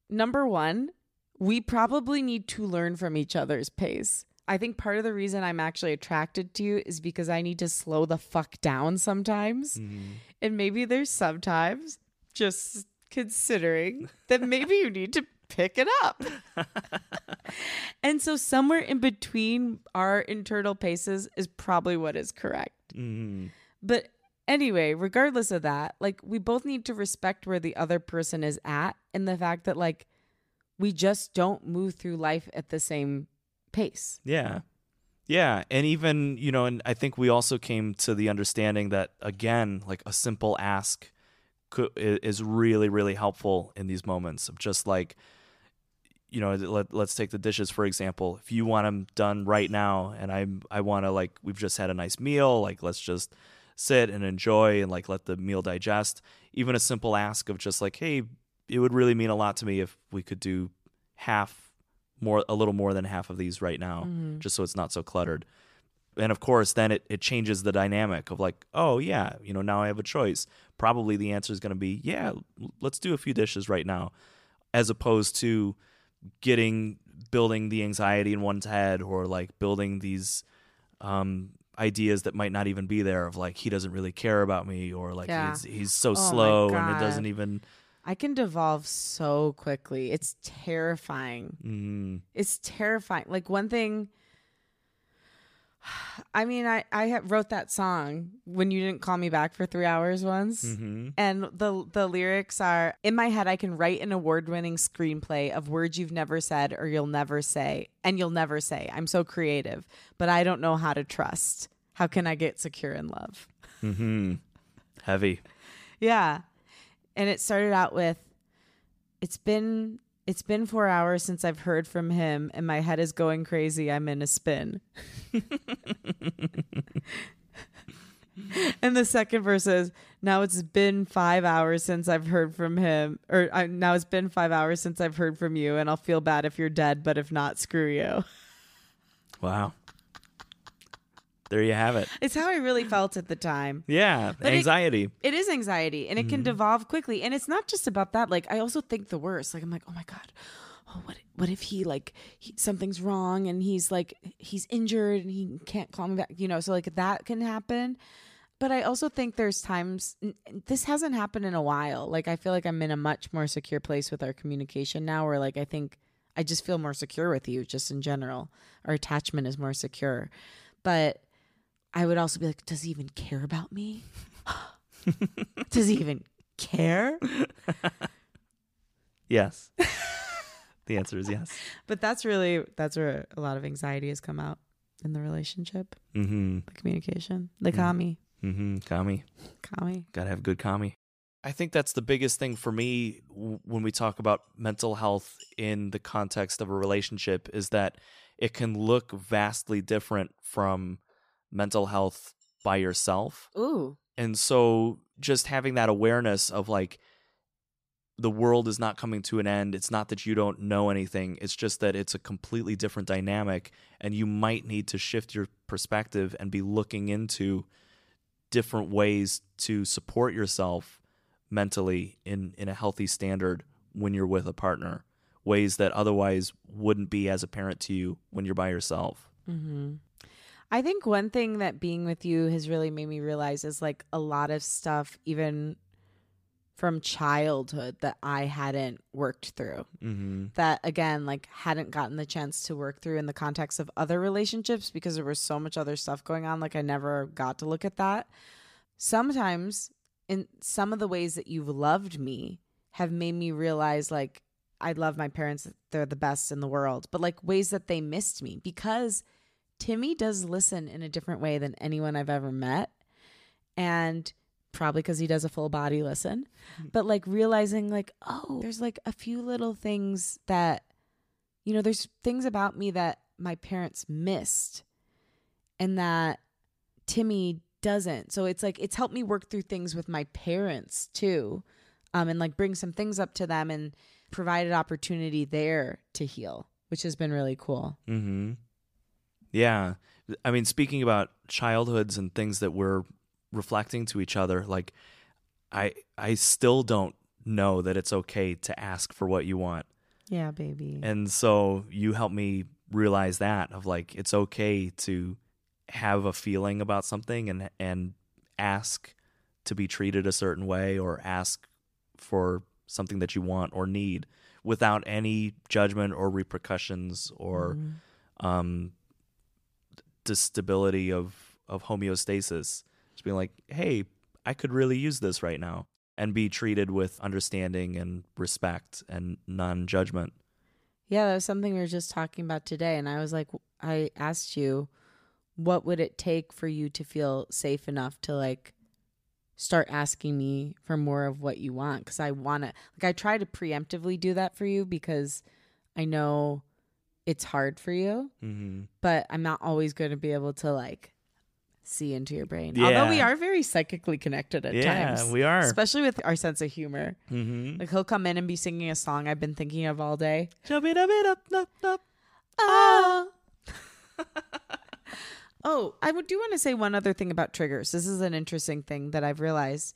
Number 1, we probably need to learn from each other's pace. I think part of the reason I'm actually attracted to you is because I need to slow the fuck down sometimes. And maybe there's sometimes just considering that maybe you need to pick it up. and so somewhere in between our internal paces is probably what is correct. hmm But anyway, regardless of that, like we both need to respect where the other person is at and the fact that like we just don't move through life at the same pace. Yeah. Yeah. And even, you know, and I think we also came to the understanding that, again, like a simple ask could, is really, really helpful in these moments of just like, you know, let, let's take the dishes, for example. If you want them done right now and I'm I want to, like, we've just had a nice meal, like, let's just sit and enjoy and, like, let the meal digest. Even a simple ask of just like, hey, it would really mean a lot to me if we could do half more a little more than half of these right now just so it's not so cluttered. And of course then it, it changes the dynamic of like oh yeah you know now i have a choice. Probably the answer is going to be yeah let's do a few dishes right now as opposed to getting building the anxiety in one's head or like building these um ideas that might not even be there of like he doesn't really care about me or like Yeah. he's, he's so Oh slow and it doesn't even I can devolve so quickly. It's terrifying. mm, It's terrifying. Like one thing I mean, I I wrote that song when you didn't call me back for 3 hours once. mhm. And the the lyrics are in my head I can write an award-winning screenplay of words you've never said or you'll never say and you'll never say. I'm so creative, but I don't know how to trust. How can I get secure in love? hmm Heavy. Yeah. And it started out with it's been It's been four hours since I've heard from him, and my head is going crazy. I'm in a spin. and the second verse is now it's been five hours since I've heard from him, or uh, now it's been five hours since I've heard from you, and I'll feel bad if you're dead, but if not, screw you. Wow. There you have it. It's how I really felt at the time. Yeah, But it- anxiety. It is anxiety, and it can mm-hmm. devolve quickly. And it's not just about that. Like I also think the worst. Like I'm like, oh my god, oh what what if he like he, something's wrong and he's like he's injured and he can't call me back. You know, so like that can happen. But I also think there's times this hasn't happened in a while. Like I feel like I'm in a much more secure place with our communication now. Where like I think I just feel more secure with you, just in general. Our attachment is more secure, but. I would also be like, does he even care about me? does he even care? Yes. the answer is yes. But that's really that's where a lot of anxiety has come out in the relationship, Mm-hmm. the communication, the kami, Mm-hmm. Kami. kami. Gotta have good kami. I think that's the biggest thing for me w- when we talk about mental health in the context of a relationship is that it can look vastly different from mental health by yourself. Ooh, And so just having that awareness of like the world is not coming to an end. It's not that you don't know anything. It's just that it's a completely different dynamic and you might need to shift your perspective and be looking into different ways to support yourself mentally in in a healthy standard when you're with a partner. Ways that otherwise wouldn't be as apparent to you when you're by yourself. Mm-hmm. I think one thing that being with you has really made me realize is like a lot of stuff, even from childhood, that I hadn't worked through. Mm-hmm. That again, like hadn't gotten the chance to work through in the context of other relationships because there was so much other stuff going on. Like I never got to look at that. Sometimes, in some of the ways that you've loved me, have made me realize like I love my parents, they're the best in the world, but like ways that they missed me because Timmy does listen in a different way than anyone I've ever met. And probably because he does a full body listen, but like realizing, like, oh, there's like a few little things that, you know, there's things about me that my parents missed and that Timmy doesn't. So it's like, it's helped me work through things with my parents too. Um, and like bring some things up to them and provided opportunity there to heal, which has been really cool. Mm-hmm. Yeah. I mean, speaking about childhoods and things that we're reflecting to each other, like I I still don't know that it's okay to ask for what you want. Yeah, baby. And so you help me realize that of like it's okay to have a feeling about something and and ask to be treated a certain way or ask for something that you want or need without any judgment or repercussions or um stability of of homeostasis just being like hey i could really use this right now and be treated with understanding and respect and non-judgment Yeah, that was something we were just talking about today. And I was like, I asked you, what would it take for you to feel safe enough to like start asking me for more of what you want? Because I want to, like, I try to preemptively do that for you because I know it's hard for you, mm-hmm. but I'm not always going to be able to like see into your brain. Although we are very psychically connected at yeah times. we are Especially with our sense of humor. mm-hmm. Like he'll come in and be singing a song I've been thinking of all day. Oh. oh, I do want to say one other thing about triggers. This is an interesting thing that I've realized.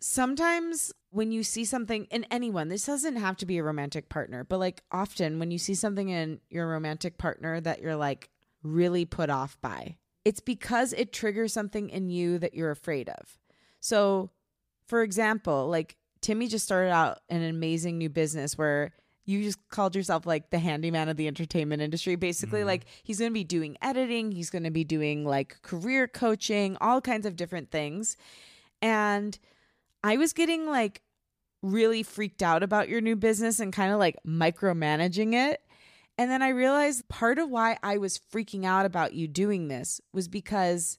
Sometimes when you see something in anyone, this doesn't have to be a romantic partner, but like often when you see something in your romantic partner that you're like really put off by, it's because it triggers something in you that you're afraid of. So, for example, like Timmy just started out an amazing new business where you just called yourself like the handyman of the entertainment industry. Basically, mm-hmm. like he's going to be doing editing, he's going to be doing like career coaching, all kinds of different things. And I was getting like really freaked out about your new business and kind of like micromanaging it. And then I realized part of why I was freaking out about you doing this was because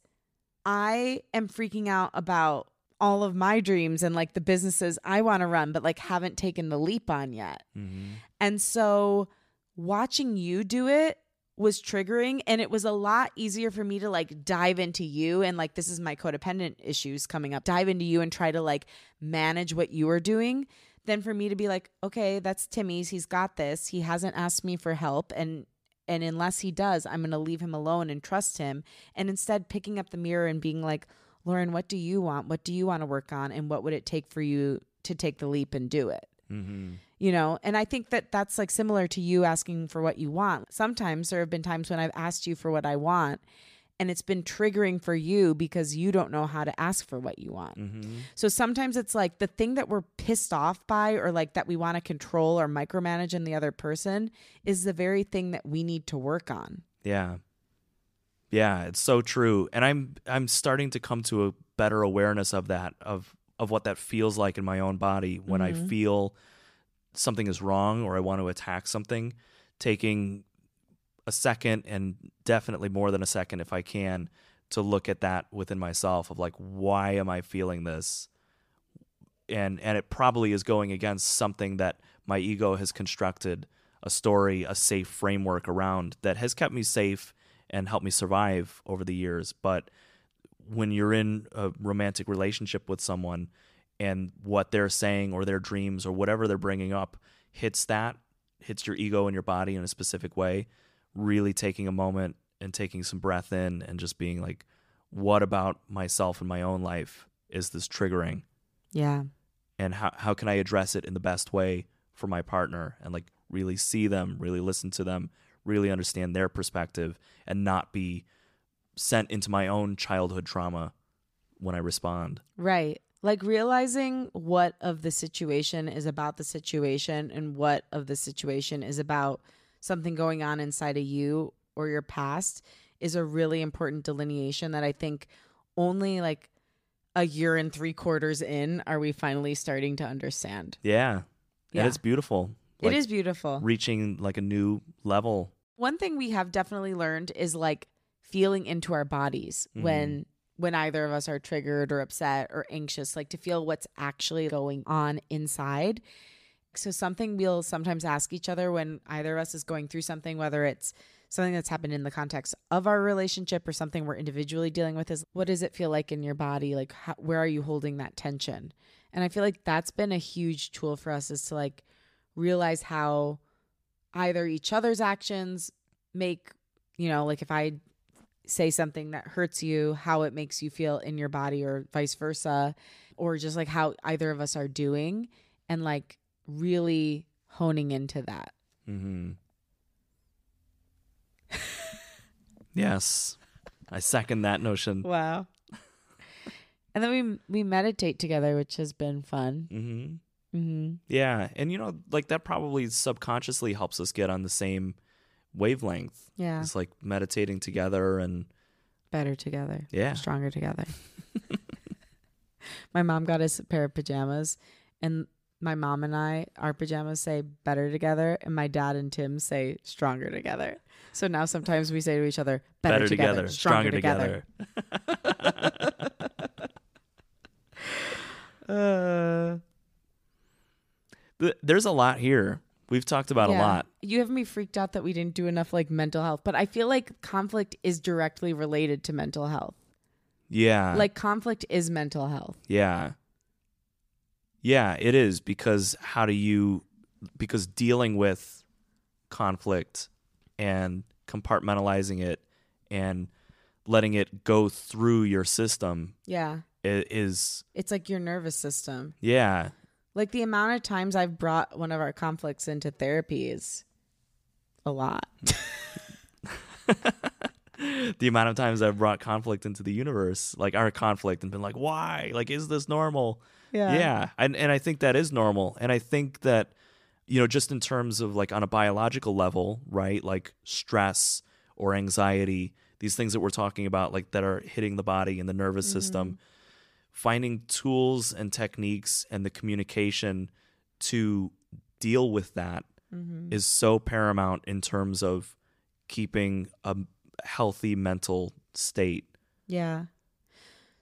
I am freaking out about all of my dreams and like the businesses I want to run, but like haven't taken the leap on yet. Mm-hmm. And so watching you do it was triggering and it was a lot easier for me to like dive into you and like this is my codependent issues coming up dive into you and try to like manage what you are doing than for me to be like okay that's Timmy's he's got this he hasn't asked me for help and and unless he does I'm going to leave him alone and trust him and instead picking up the mirror and being like Lauren what do you want? What do you want to work on? And what would it take for you to take the leap and do it? Mm-hmm. You know and i think that that's like similar to you asking for what you want sometimes there have been times when i've asked you for what i want and it's been triggering for you because you don't know how to ask for what you want Mm-hmm. so sometimes it's like the thing that we're pissed off by or like that we want to control or micromanage in the other person is the very thing that we need to work on Yeah. Yeah, it's so true. And I'm I'm starting to come to a better awareness of that of of what that feels like in my own body when I Mhm. feel something is wrong or I want to attack something, taking a second and definitely more than a second if I can to look at that within myself of like why am I feeling this? And and it probably is going against something that my ego has constructed a story, a safe framework around that has kept me safe and helped me survive over the years. But when you're in a romantic relationship with someone and what they're saying or their dreams or whatever they're bringing up hits that, hits your ego and your body in a specific way, really taking a moment and taking some breath in and just being like, what about myself and my own life is this triggering? yeah and how how can I address it in the best way for my partner and like really see them, really listen to them, really understand their perspective and not be sent into my own childhood trauma when I respond. Right. Like realizing what of the situation is about the situation and what of the situation is about something going on inside of you or your past is a really important delineation that I think only like a year and three quarters in are we finally starting to understand. Yeah. Yeah. And it's beautiful. it Like, is beautiful. reaching like a new level. One thing we have definitely learned is like feeling into our bodies Mhm. when when either of us are triggered or upset or anxious, like to feel what's actually going on inside. So something we'll sometimes ask each other when either of us is going through something, whether it's something that's happened in the context of our relationship or something we're individually dealing with is what does it feel like in your body? Like how, where are you holding that tension? And I feel like that's been a huge tool for us is to like realize how either each other's actions make, you know, like if I say something that hurts you, how it makes you feel in your body or vice versa, or just like how either of us are doing and like really honing into that. Mm-hmm. yes. I second that notion. Wow. and then we we meditate together, which has been fun. Mm-hmm. Mm-hmm. Yeah, and you know, like that probably subconsciously helps us get on the same wavelength. Yeah, It's like meditating together and better together. yeah. stronger together. my mom got us a pair of pajamas, and my mom and I, our pajamas say better together, and my dad and Tim say stronger together. So now sometimes we say to each other, better, together, stronger, together. uh, There's a lot here. We've talked about a lot. You have me freaked out that we didn't do enough like mental health, but I feel like conflict is directly related to mental health. Yeah. Like conflict is mental health. yeah. Yeah, it is because how do you because dealing with conflict and compartmentalizing it and letting it go through your system Yeah. It is It's like your nervous system. yeah. Like the amount of times I've brought one of our conflicts into therapy is a lot. the amount of times I've brought conflict into the universe, like our conflict, and been like, why? Like, is this normal? Yeah. Yeah. And, and I think that is normal. And I think that, you know, just in terms of like on a biological level, right? Like stress or anxiety, these things that we're talking about, like that are hitting the body and the nervous system, mm-hmm. Finding tools and techniques and the communication to deal with that Mm-hmm. is so paramount in terms of keeping a healthy mental state. Yeah.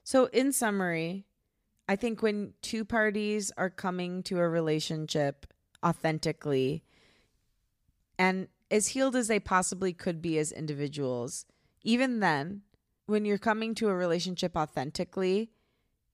So in summary, I think when two parties are coming to a relationship authentically and as healed as they possibly could be as individuals, even then, when you're coming to a relationship authentically,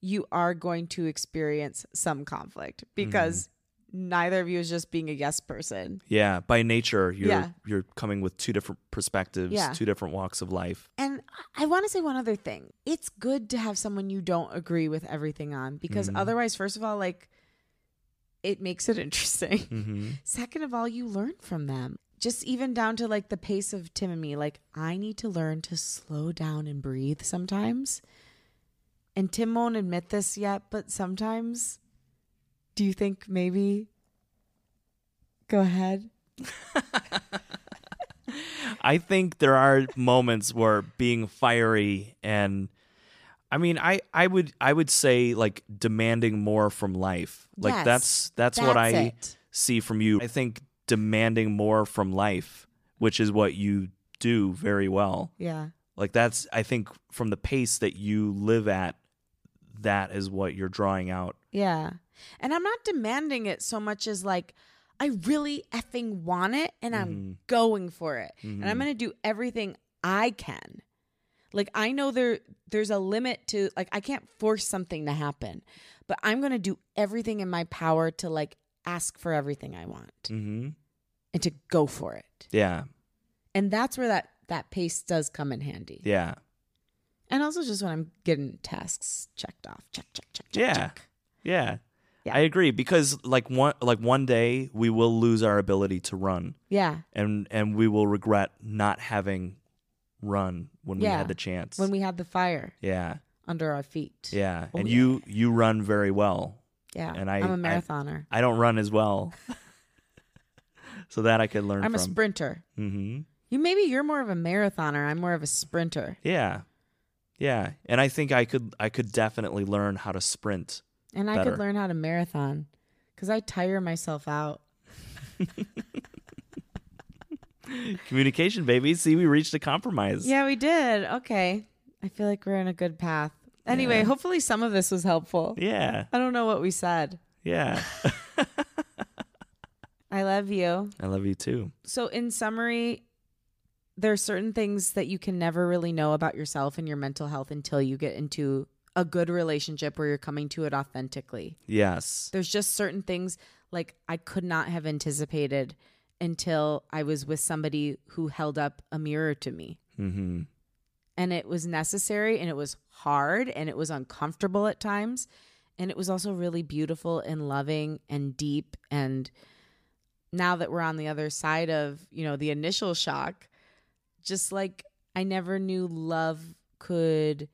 you are going to experience some conflict because neither of you is just being a yes person. Yeah, by nature, you're Yeah. you're coming with two different perspectives, Yeah. two different walks of life. And I want to say one other thing. It's good to have someone you don't agree with everything on because Mhm. otherwise, first of all, like it makes it interesting. hmm Second of all, you learn from them. Just even down to like the pace of Tim and me. Like, I need to learn to slow down and breathe sometimes. And Tim won't admit this yet, but sometimes, do you think maybe? Go ahead. I think there are moments where being fiery and I mean, I I would I would say like demanding more from life. Like Yes, that's that's, what I it. see from you. I think demanding more from life, which is what you do very well. Yeah. Like that's I think from the pace that you live at, that is what you're drawing out. Yeah. And I'm not demanding it so much as like, I really effing want it and I'm Mhm. going for it. And I'm Mhm. going to do everything I can. Like I know there there's a limit to like I can't force something to happen, but I'm going to do everything in my power to like ask for everything I want Mm-hmm. and to go for it. Yeah. And that's where that that pace does come in handy. Yeah. And also just when I'm getting tasks checked off. Check check check check. Yeah. check. Yeah. Yeah. I agree because like one like one day we will lose our ability to run Yeah. and and we will regret not having run when we had the chance. When we had the fire yeah. under our feet. Yeah. Oh, and yeah. you you run very well. Yeah. And I- I'm a I- marathoner. I don't run as well. so that I could learn I'm a from. sprinter. mhm. You maybe you're more of a marathoner. I'm more of a sprinter. Yeah. Yeah. And I think I could I could definitely learn how to sprint. And I Better. could learn how to marathon because I tire myself out. Communication, baby. See, we reached a compromise. Yeah, we did. Okay. I feel like we're in a good path. Anyway, Yeah. hopefully some of this was helpful. Yeah. I don't know what we said. Yeah. I love you. I love you too. So, in summary, there are certain things that you can never really know about yourself and your mental health until you get into a good relationship where you're coming to it authentically. Yes. there's just certain things like I could not have anticipated until I was with somebody who held up a mirror to me. Mm-hmm. And it was necessary and it was hard and it was uncomfortable at times. And it was also really beautiful and loving and deep. And now that we're on the other side of, you know, the initial shock, just like I never knew love could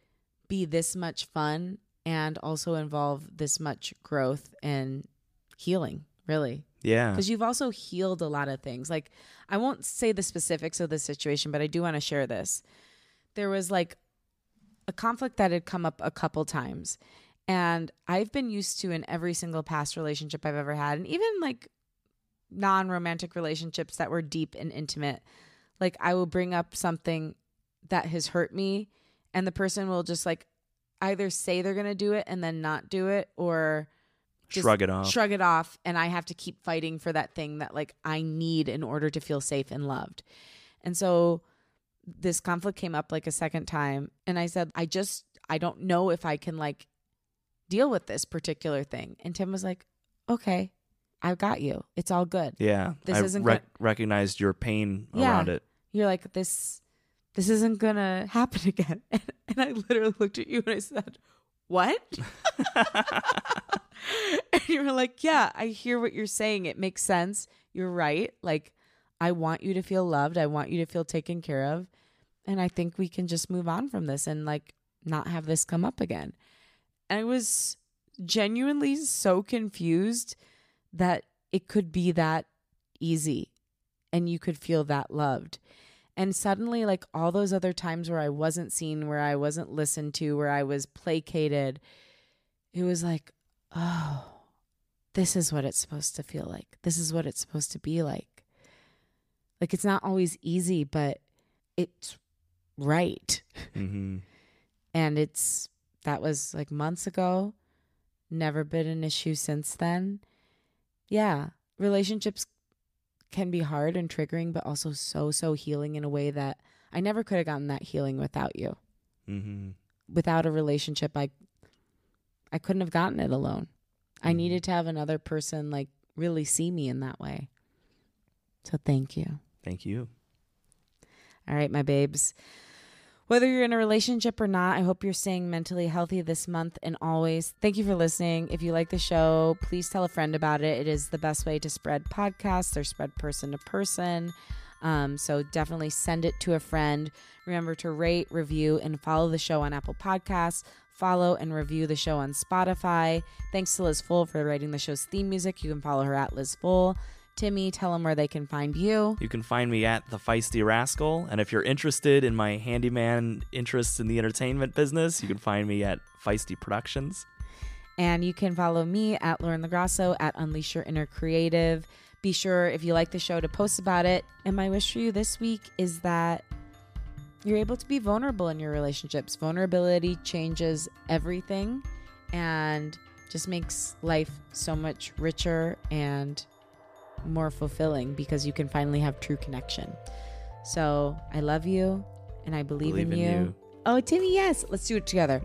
be this much fun and also involve this much growth and healing, really. Yeah. Because you've also healed a lot of things. Like, I won't say the specifics of the situation, but I do want to share this. There was like a conflict that had come up a couple times. And I've been used to in every single past relationship I've ever had, and even like non romantic relationships that were deep and intimate. Like, I will bring up something that has hurt me, and the person will just like either say they're going to do it and then not do it, or just Shrug it off. shrug it off and i have to keep fighting for that thing that like i need in order to feel safe and loved. And so this conflict came up like a second time and i said i just i don't know if i can like deal with this particular thing. And tim was like okay i've got you it's all good yeah. This I isn't rec- recognized your pain Yeah. around it. you're like this this isn't gonna happen again and, and i literally looked at you and i said what and you were like, Yeah, I hear what you're saying. It makes sense. You're right. Like, I want you to feel loved. I want you to feel taken care of. And I think we can just move on from this and like not have this come up again. And I was genuinely so confused that it could be that easy and you could feel that loved. And suddenly, like all those other times where I wasn't seen, where I wasn't listened to, where I was placated, it was like, oh, this is what it's supposed to feel like. This is what it's supposed to be like. Like it's not always easy, but it's right. hmm And it's that was like months ago. never been an issue since then. Yeah, relationships can be hard and triggering, but also so, so healing in a way that I never could have gotten that healing without you. Mm-hmm. Without a relationship, I I couldn't have gotten it alone. I Mhm. needed to have another person like really see me in that way. So thank you. Thank you. All right, my babes. Whether you're in a relationship or not, I hope you're staying mentally healthy this month and always. Thank you for listening. If you like the show, please tell a friend about it. It is the best way to spread podcasts or spread person to person. Um, so definitely send it to a friend. Remember to rate, review, and follow the show on Apple Podcasts. Follow and review the show on Spotify. Thanks to Liz Full for writing the show's theme music. You can follow her at Liz Full. Timmy, tell them where they can find you. You can find me at the Feisty Rascal, and if you're interested in my handyman interests in the entertainment business, you can find me at Feisty Productions. And you can follow me at Lauren LoGrasso at Unleash Your Inner Creative. Be sure, if you like the show, to post about it. And my wish for you this week is that you're able to be vulnerable in your relationships. Vulnerability changes everything and just makes life so much richer and more fulfilling because you can finally have true connection. So I love you and I believe, in, you. Oh, Timmy, yes. Let's do it together.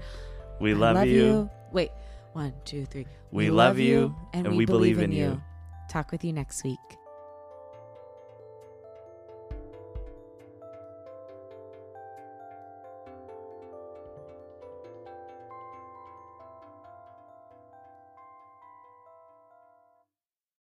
We I love, you. Wait, one, two, three. We love you, and we believe in you. Talk with you next week.